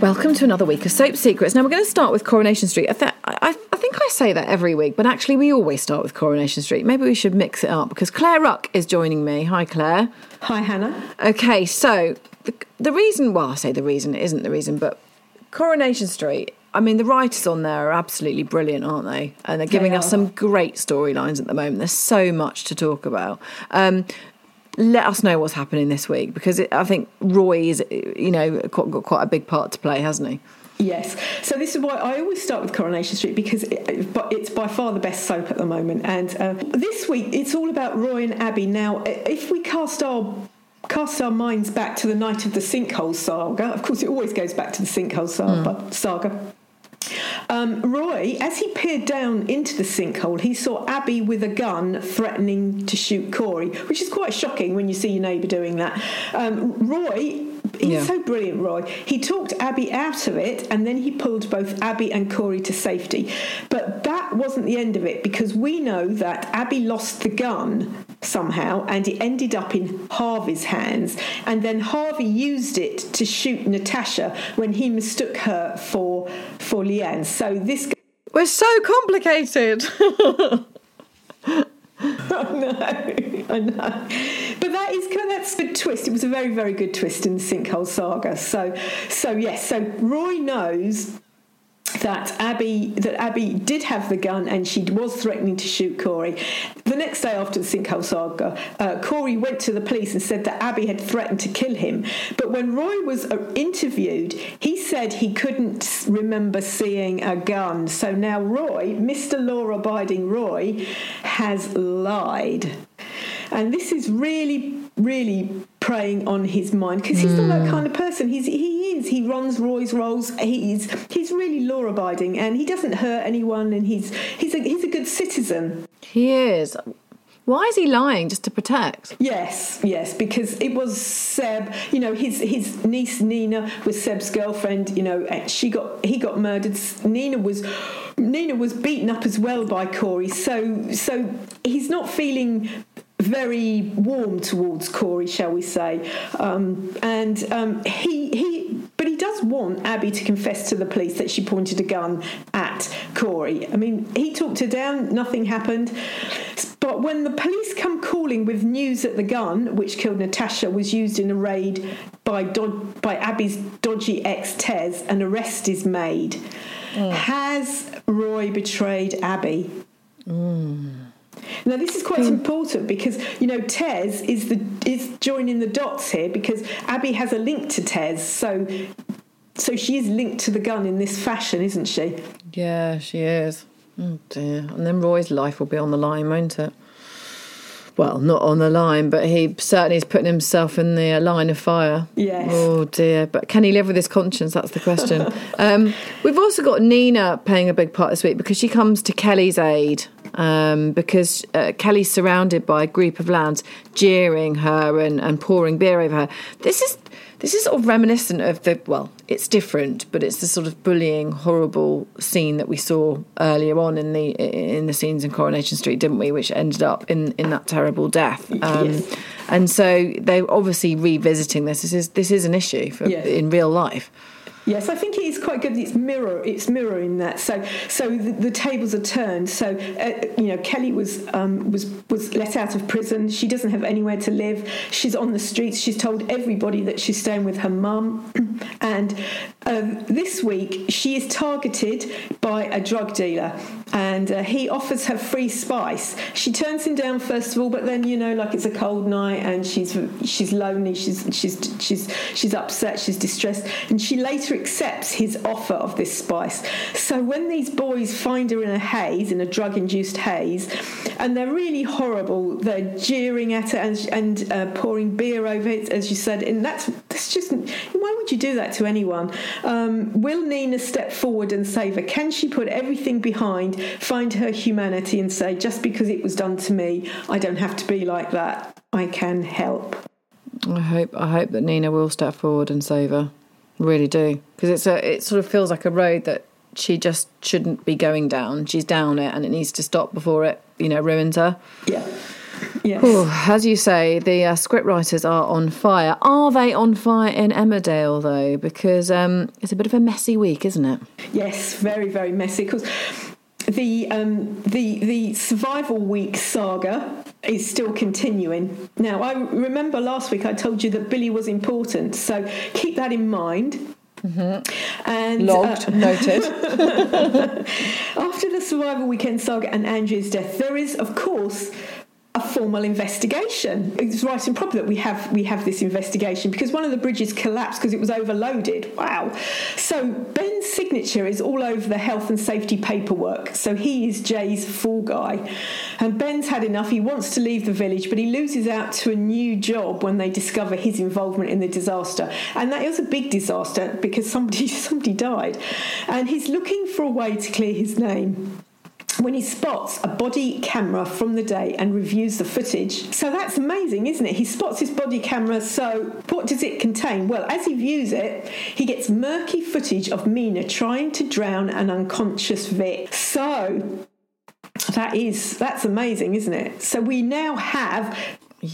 Welcome to another week of Soap Secrets. Now we're going to start with Coronation Street. I, th- I, I think I say that every week, but actually we always start with Coronation Street. Maybe we should mix it up because Claire Ruck is joining me. Hi, Claire. Hi, Hannah. Okay, so the, the reason, well, I say the reason, it isn't the reason, but Coronation Street. I mean, the writers on there are absolutely brilliant, aren't they? And they're giving They us some great storylines at the moment. There's so much to talk about. Um, let us know what's happening this week because it, I think Roy is, you know, got got quite a big part to play, hasn't he? Yes. So this is why I always start with Coronation Street because it, it's by far the best soap at the moment. And uh, this week it's all about Roy and Abby. Now, if we cast our cast our minds back to the night of the sinkhole saga, of course it always goes back to the sinkhole saga. saga. Um, Roy, as he peered down into the sinkhole, he saw Abby with a gun threatening to shoot Corey, which is quite shocking when you see your neighbour doing that. Um, Roy, he's Yeah. so brilliant, Roy. He talked Abby out of it and then he pulled both Abby and Corey to safety. But that wasn't the end of it because we know that Abby lost the gun somehow and it ended up in Harvey's hands. And then Harvey used it to shoot Natasha when he mistook her for, for Leanne. So this We're so complicated. I know, I know. But that is that's a good twist. It was a very, very good twist in the sinkhole saga. So, so yes. So Roy knows that Abby that Abby did have the gun and she was threatening to shoot Corey. The next day after the sinkhole saga, uh, Corey went to the police and said that Abby had threatened to kill him. But when Roy was uh, interviewed, he said he couldn't remember seeing a gun. So now Roy, Mr. Law-abiding Roy, has lied. And this is really, really preying on his mind because he's not that hmm. kind of person. He's he is. He runs Roy's Rolls. He's he's really law abiding and he doesn't hurt anyone. And he's he's a he's a good citizen. he is. Why is he lying just to protect? Yes, yes, because it was Seb. You know, his his niece Nina was Seb's girlfriend. You know, she got he got murdered. Nina was Nina was beaten up as well by Corey. So so he's not feeling very warm towards Corey, shall we say? Um, and um, he he, but he does want Abby to confess to the police that she pointed a gun at Corey. I mean, he talked her down. Nothing happened. But when the police come calling with news that the gun, which killed Natasha, was used in a raid by Dod- by Abby's dodgy ex Tez, an arrest is made. Has Roy betrayed Abby? Now this is quite important because you know Tez is the is joining the dots here because Abby has a link to Tez, so so she is linked to the gun in this fashion, isn't she? Yeah, she is. Oh dear. And then Roy's life will be on the line, won't it? Well, not on the line, but he certainly is putting himself in the line of fire. Yes. Oh dear. But can he live with his conscience? That's the question. um, we've also got Nina playing a big part this week because she comes to Kelly's aid. Um, because uh, Kelly's surrounded by a group of lads jeering her and, and pouring beer over her. This is this is sort of reminiscent of the well, it's different, but it's the sort of bullying, horrible scene that we saw earlier on in the in the scenes in Coronation Street, didn't we? Which ended up in in that terrible death. Um, Yes. And so they're obviously revisiting this. This is this is an issue for, Yes. in real life. Yes, I think it is quite good. It's mirror. It's mirroring that. So, so the, the tables are turned. So, uh, you know, Kelly was um, was was let out of prison. She doesn't have anywhere to live. She's on the streets. She's told everybody that she's staying with her mum. and um, this week, she is targeted by a drug dealer, and uh, he offers her free spice. She turns him down first of all, but then you know, like it's a cold night, and she's she's lonely. She's she's she's she's upset. She's distressed, and she later accepts his offer of this spice. So when these boys find her in a haze, in a drug-induced haze, and they're really horrible, they're jeering at her and, and uh, pouring beer over it, as you said, and that's that's just why would you do that to anyone? Um, will Nina step forward and save her? Can she put everything behind, find her humanity, and say, just because it was done to me, I don't have to be like that. I can help. I hope I hope that Nina will step forward and save her. Really do because it's a it sort of feels like a road that she just shouldn't be going down. She's down it and it needs to stop before it you know ruins her. Yeah. Yes. Ooh, as you say, the uh, scriptwriters are on fire. Are they on fire in Emmerdale though? Because um, it's a bit of a messy week, isn't it? Yes, very very messy because the um, the the survival week saga is still continuing. Now, I remember last week I told you that Billy was important, so keep that in mind. Mm-hmm. And logged, uh, noted. after the survival weekend saga and Andrew's death, there is, of course, a formal investigation. It's right and proper that we have we have this investigation because one of the bridges collapsed because it was overloaded. Wow. So Ben's signature is all over the health and safety paperwork. So he is Jay's fall guy. And Ben's had enough. He wants to leave the village, but he loses out to a new job when they discover his involvement in the disaster. And that is a big disaster because somebody somebody died. And he's looking for a way to clear his name when he spots a body camera from the day and reviews the footage. So that's amazing, isn't it? He spots his body camera, so what does it contain? Well, as he views it, he gets murky footage of Mina trying to drown an unconscious Vic. So that is that's amazing, isn't it? So we now have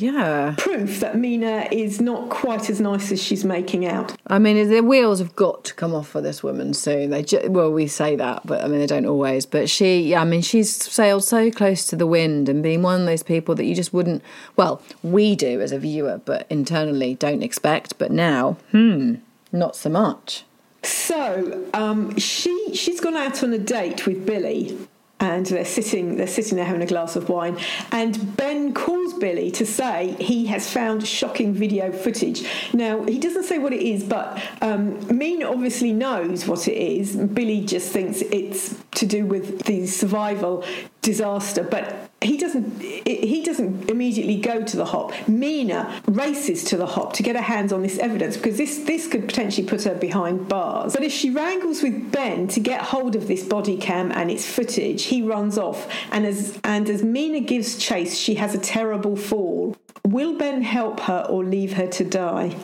yeah proof that Mina is not quite as nice as she's making out. I mean, the wheels have got to come off for this woman soon. They ju- well, we say that, but I mean, they don't always. But she, yeah, I mean, she's sailed so close to the wind and being one of those people that you just wouldn't. Well, we do as a viewer, but internally don't expect. But now, hmm, not so much. So um, she she's gone out on a date with Billy and they're sitting they're sitting there having a glass of wine. And Ben calls Billy to say he has found shocking video footage. Now he doesn't say what it is but um, Mina obviously knows what it is. Billy just thinks it's to do with the survival disaster. But he doesn't he doesn't immediately go to the hop. Mina races to the hop to get her hands on this evidence because this this could potentially put her behind bars. But if she wrangles with Ben to get hold of this body cam and its footage he runs off. And as and as Mina gives chase she has a terrible fall. Will Ben help her or leave her to die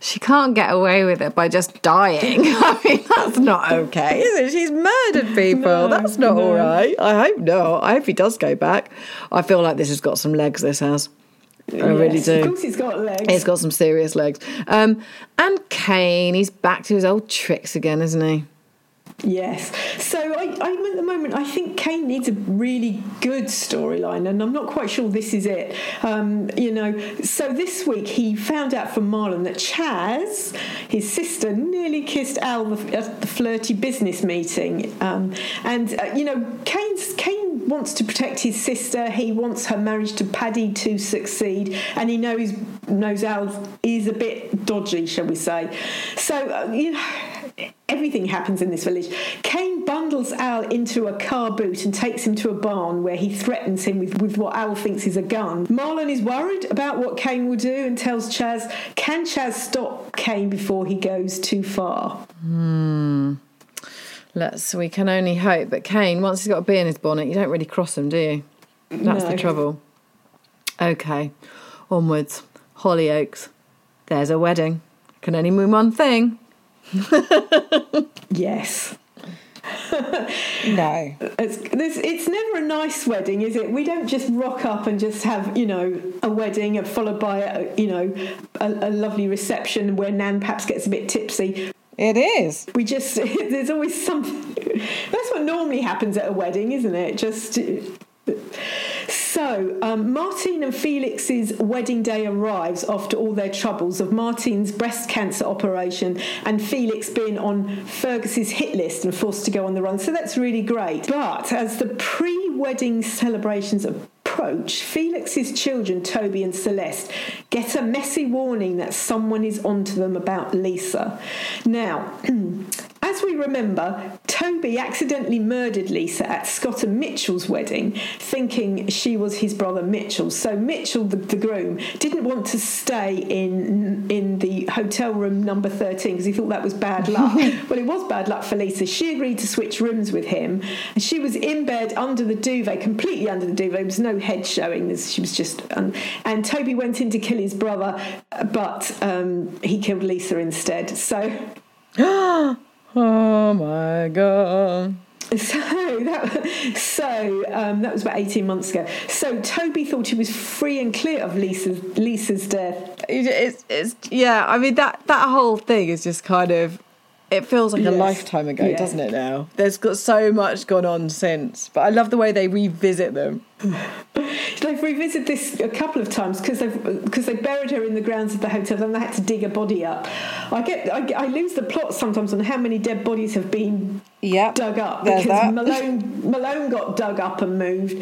she can't get away with it by just dying. I mean, that's not okay, is it? She's murdered people. No, that's not no. all right. I hope not. I hope he does go back. I feel like this has got some legs, this has. I yes, really do. Of course, he's got legs. He's got some serious legs. Um, and Cain, he's back to his old tricks again, isn't he? Yes. So I, I'm at the moment, I think Cain needs a really good storyline, and I'm not quite sure this is it. Um, you know, so this week he found out from Marlon that Chas, his sister, nearly kissed Al at the flirty business meeting. Um, and, uh, you know, Cain's, Cain wants to protect his sister. He wants her marriage to Paddy to succeed, and he knows knows Al is a bit dodgy, shall we say. So, uh, you know, everything happens in this village. Cain bundles Al into a car boot and takes him to a barn where he threatens him with, with what Al thinks is a gun. Marlon is worried about what Cain will do and tells Chas, can Chas stop Cain before he goes too far? Hmm. Let's. We can only hope. But Cain, once he's got a bee in his bonnet, you don't really cross him, do you? That's no. the trouble. Okay, onwards. Hollyoaks. There's a wedding. Can only mean one thing. yes. no. It's, it's never a nice wedding, is it? We don't just rock up and just have, you know, a wedding followed by, a, you know, a, a lovely reception where Nan perhaps gets a bit tipsy. It is. We just, there's always something. That's what normally happens at a wedding, isn't it? Just so, um, Martine and Felix's wedding day arrives after all their troubles of Martine's breast cancer operation and Felix being on Fergus's hit list and forced to go on the run. So that's really great. But as the pre wedding celebrations approach, Felix's children, Toby and Celeste, get a messy warning that someone is onto them about Lisa. Now, As we remember, Toby accidentally murdered Lisa at Scott and Mitchell's wedding, thinking she was his brother Mitchell. So Mitchell, the, the groom, didn't want to stay in in the hotel room number 13 because he thought that was bad luck. well, it was bad luck for Lisa. She agreed to switch rooms with him, and she was in bed under the duvet, completely under the duvet. There was no head showing. She was just. Um, and Toby went in to kill his brother, but um, he killed Lisa instead. So. Oh my god. So that so um, that was about eighteen months ago. So Toby thought he was free and clear of Lisa's Lisa's death. It's, it's yeah. I mean that that whole thing is just kind of. It feels like a lifetime ago, Yeah. doesn't it? Now there's got so much gone on since, but I love the way they revisit them. They've revisited this a couple of times because they've because they buried her in the grounds of the hotel. Then they had to dig a body up. I get I, I lose the plot sometimes on how many dead bodies have been Yep, dug up because that. Malone Malone got dug up and moved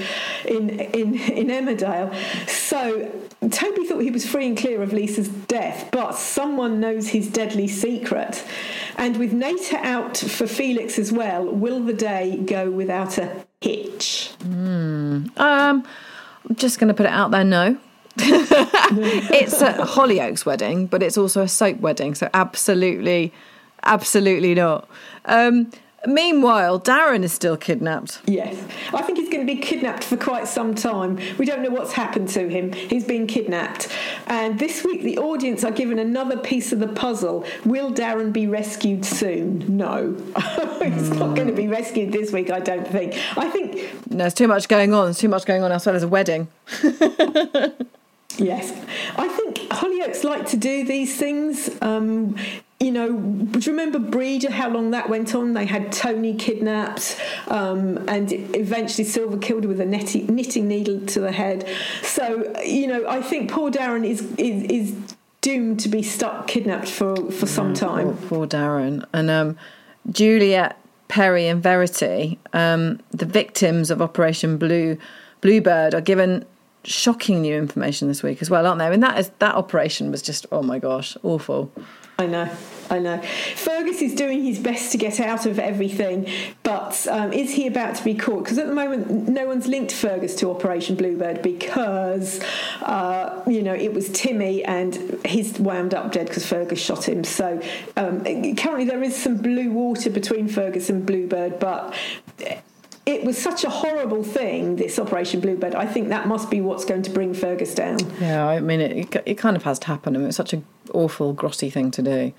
in in in Emmerdale. So Toby thought he was free and clear of Lisa's death, but someone knows his deadly secret. And with Nata out for Felix as well, will the day go without a hitch? Um, I'm just going to put it out there. No, it's a Hollyoaks wedding, but it's also a soap wedding. So absolutely, absolutely not. Um, meanwhile, Darren is still kidnapped. Yes, I think he's going to be kidnapped for quite some time. We don't know what's happened to him. He's been kidnapped. And this week, the audience are given another piece of the puzzle. Will Darren be rescued soon? No. he's not going to be rescued this week, I don't think. I think, No, there's too much going on. There's too much going on as well as a wedding. yes, I think Hollyoaks like to do these things. Um, you know, do you remember Breda, how long that went on? They had Tony kidnapped, um, and eventually Silver killed her with a netty, knitting needle to the head. So, you know, I think poor Darren is is, is doomed to be stuck kidnapped for, for some time. Poor, poor Darren. And um, Juliet, Peri, and Verity, um, the victims of Operation Blue Bluebird, are given shocking new information this week as well, aren't they? I mean, that is that operation was just oh my gosh, awful. I know, I know. Fergus is doing his best to get out of everything, but um, is he about to be caught? Because at the moment, no one's linked Fergus to Operation Bluebird because, uh, you know, it was Timmy and he's wound up dead because Fergus shot him. So um, currently there is some blue water between Fergus and Bluebird, but. It was such a horrible thing, this Operation Bluebird. I think that must be what's going to bring Fergus down. Yeah, I mean, it, it kind of has to happen. I mean, it's such an awful, grotty thing to do.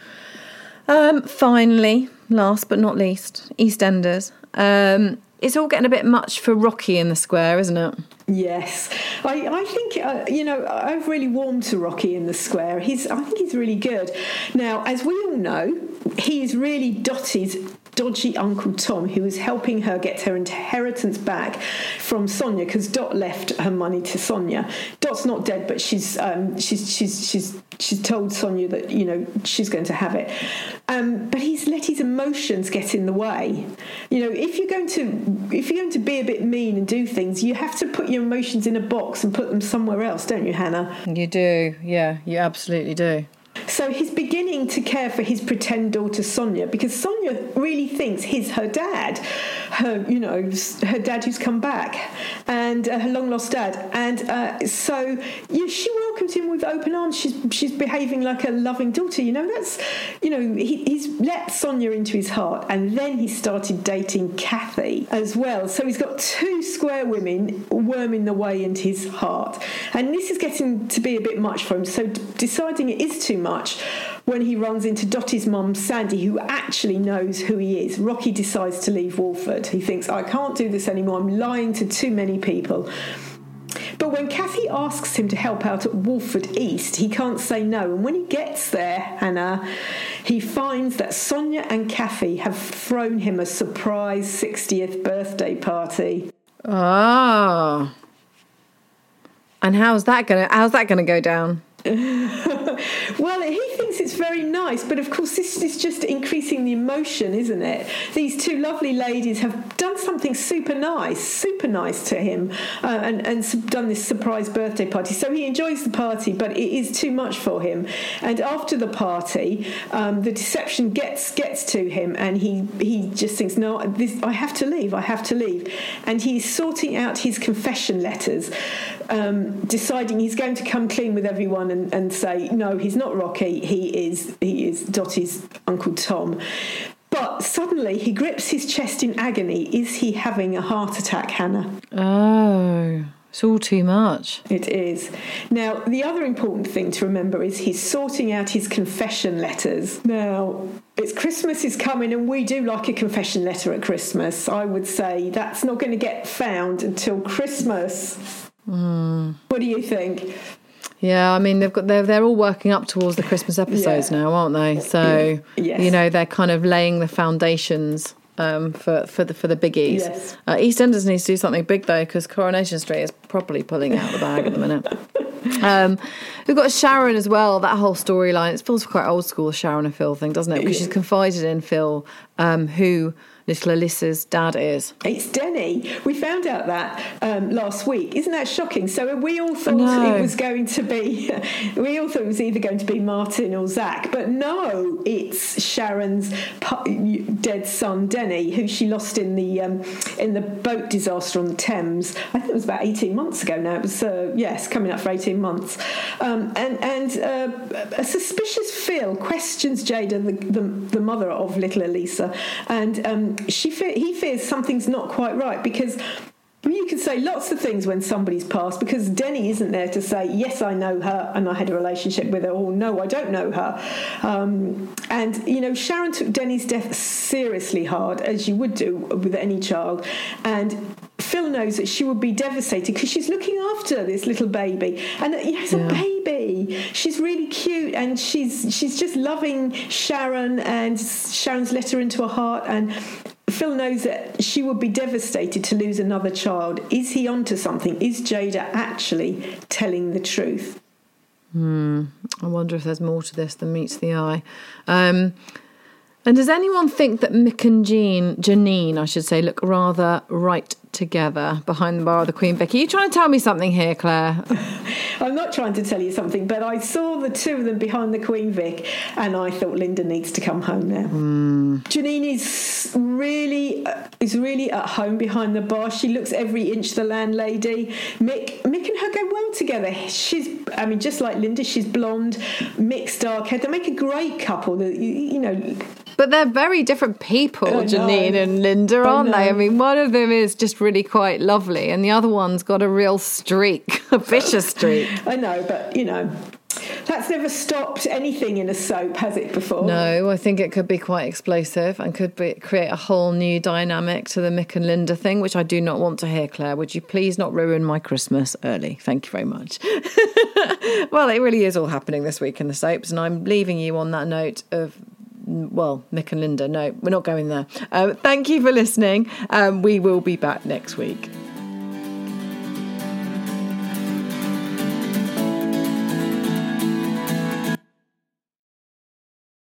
Um, finally, last but not least, EastEnders. Um, it's all getting a bit much for Rocky in the square, isn't it? Yes, I, I think uh, you know I've really warmed to Rocky in the Square. He's I think he's really good. Now, as we all know, he's really Dotty's dodgy Uncle Tom, who was helping her get her inheritance back from Sonia because Dot left her money to Sonia. Dot's not dead, but she's um, she's she's she's she's told Sonia that you know she's going to have it. Um, but he's let his emotions get in the way. You know, if you're going to if you're going to be a bit mean and do things, you have to put your emotions in a box and put them somewhere else, don't you, Hannah? You do, yeah, you absolutely do. So he's beginning to care for his pretend daughter Sonia because Sonia really thinks he's her dad, her you know her dad who's come back, and uh, her long lost dad. And uh, so yeah, she welcomes him with open arms. She's she's behaving like a loving daughter. You know that's you know he, he's let Sonia into his heart, and then he started dating Kathy as well. So he's got two square women worming the way into his heart, and this is getting to be a bit much for him. So d- deciding it is too much when he runs into Dotty's mum, Sandy, who actually knows who he is. Rocky decides to leave Walford. He thinks, I can't do this anymore. I'm lying to too many people. But when Kathy asks him to help out at Walford East, he can't say no. And when he gets there, Hannah, he finds that Sonia and Kathy have thrown him a surprise 60th birthday party. Oh. And how's that gonna how's that gonna go down? Well, he thinks it's very nice, but of course, this is just increasing the emotion, isn't it? These two lovely ladies have done something super nice, super nice to him, uh, and, and done this surprise birthday party. So he enjoys the party, but it is too much for him. And after the party, um, the deception gets gets to him, and he he just thinks, no, this, I have to leave. I have to leave. And he's sorting out his confession letters, um, deciding he's going to come clean with everyone and, and say, no, he's not Rocky. He is he is Dotty's Uncle Tom. But suddenly he grips his chest in agony. Is he having a heart attack, Hannah? Oh. It's all too much. It is. Now, the other important thing to remember is he's sorting out his confession letters. Now, it's Christmas is coming, and we do like a confession letter at Christmas. I would say that's not going to get found until Christmas. Mm. What do you think? Yeah, I mean they've got they're they're all working up towards the Christmas episodes yeah. now, aren't they? So yes. you know they're kind of laying the foundations um, for for the for the biggies. Yes. Uh, EastEnders needs to do something big though because Coronation Street is properly pulling out the bag at the minute. Um, we've got Sharon as well. That whole storyline it feels quite old school Sharon and Phil thing, doesn't it? Because she's confided in Phil, um, who little Alyssa's dad is. It's Denny. We found out that um, last week. Isn't that shocking? So we all thought no. it was going to be, we all thought it was either going to be Martin or Zack, but no, it's Sharon's dead son Denny, who she lost in the um, in the boat disaster on the Thames. I think it was about eighteen months ago now. It was uh, yes, coming up for eighteen months, um, and and uh, a suspicious Phil questions Jada, the, the, the mother of little Elisa, and um, she fe- he fears something's not quite right because you can say lots of things when somebody's passed because Denny isn't there to say, yes, I know her and I had a relationship with her, or no, I don't know her. Um, and, you know, Sharon took Denny's death seriously hard, as you would do with any child. And Phil knows that she would be devastated because she's looking after this little baby. And yes, yeah. a baby. She's really cute and she's she's just loving Sharon and Sharon's let her into her heart and Phil knows that she would be devastated to lose another child. Is he onto something? Is Jada actually telling the truth? Hmm. I wonder if there's more to this than meets the eye. Um, and does anyone think that Mick and Jean, Janine, I should say, look rather right together behind the bar of the Queen Vic? Are you trying to tell me something here, Claire? I'm not trying to tell you something, but I saw the two of them behind the Queen Vic, and I thought Linda needs to come home now. Mm. Janine is really uh, is really at home behind the bar. She looks every inch the landlady. Mick Mick and her go well together. She's I mean just like Linda, she's blonde. Mick's dark hair. They make a great couple. That you, you know. But they're very different people, Janine and Linda, aren't I they? I mean, one of them is just really quite lovely, and the other one's got a real streak, a vicious streak. I know, but you know, that's never stopped anything in a soap, has it before? No, I think it could be quite explosive and could be, create a whole new dynamic to the Mick and Linda thing, which I do not want to hear, Claire. Would you please not ruin my Christmas early? Thank you very much. well, it really is all happening this week in the soaps, and I'm leaving you on that note of well, Mick and Linda. No, we're not going there. Um, thank you for listening. Um, we will be back next week.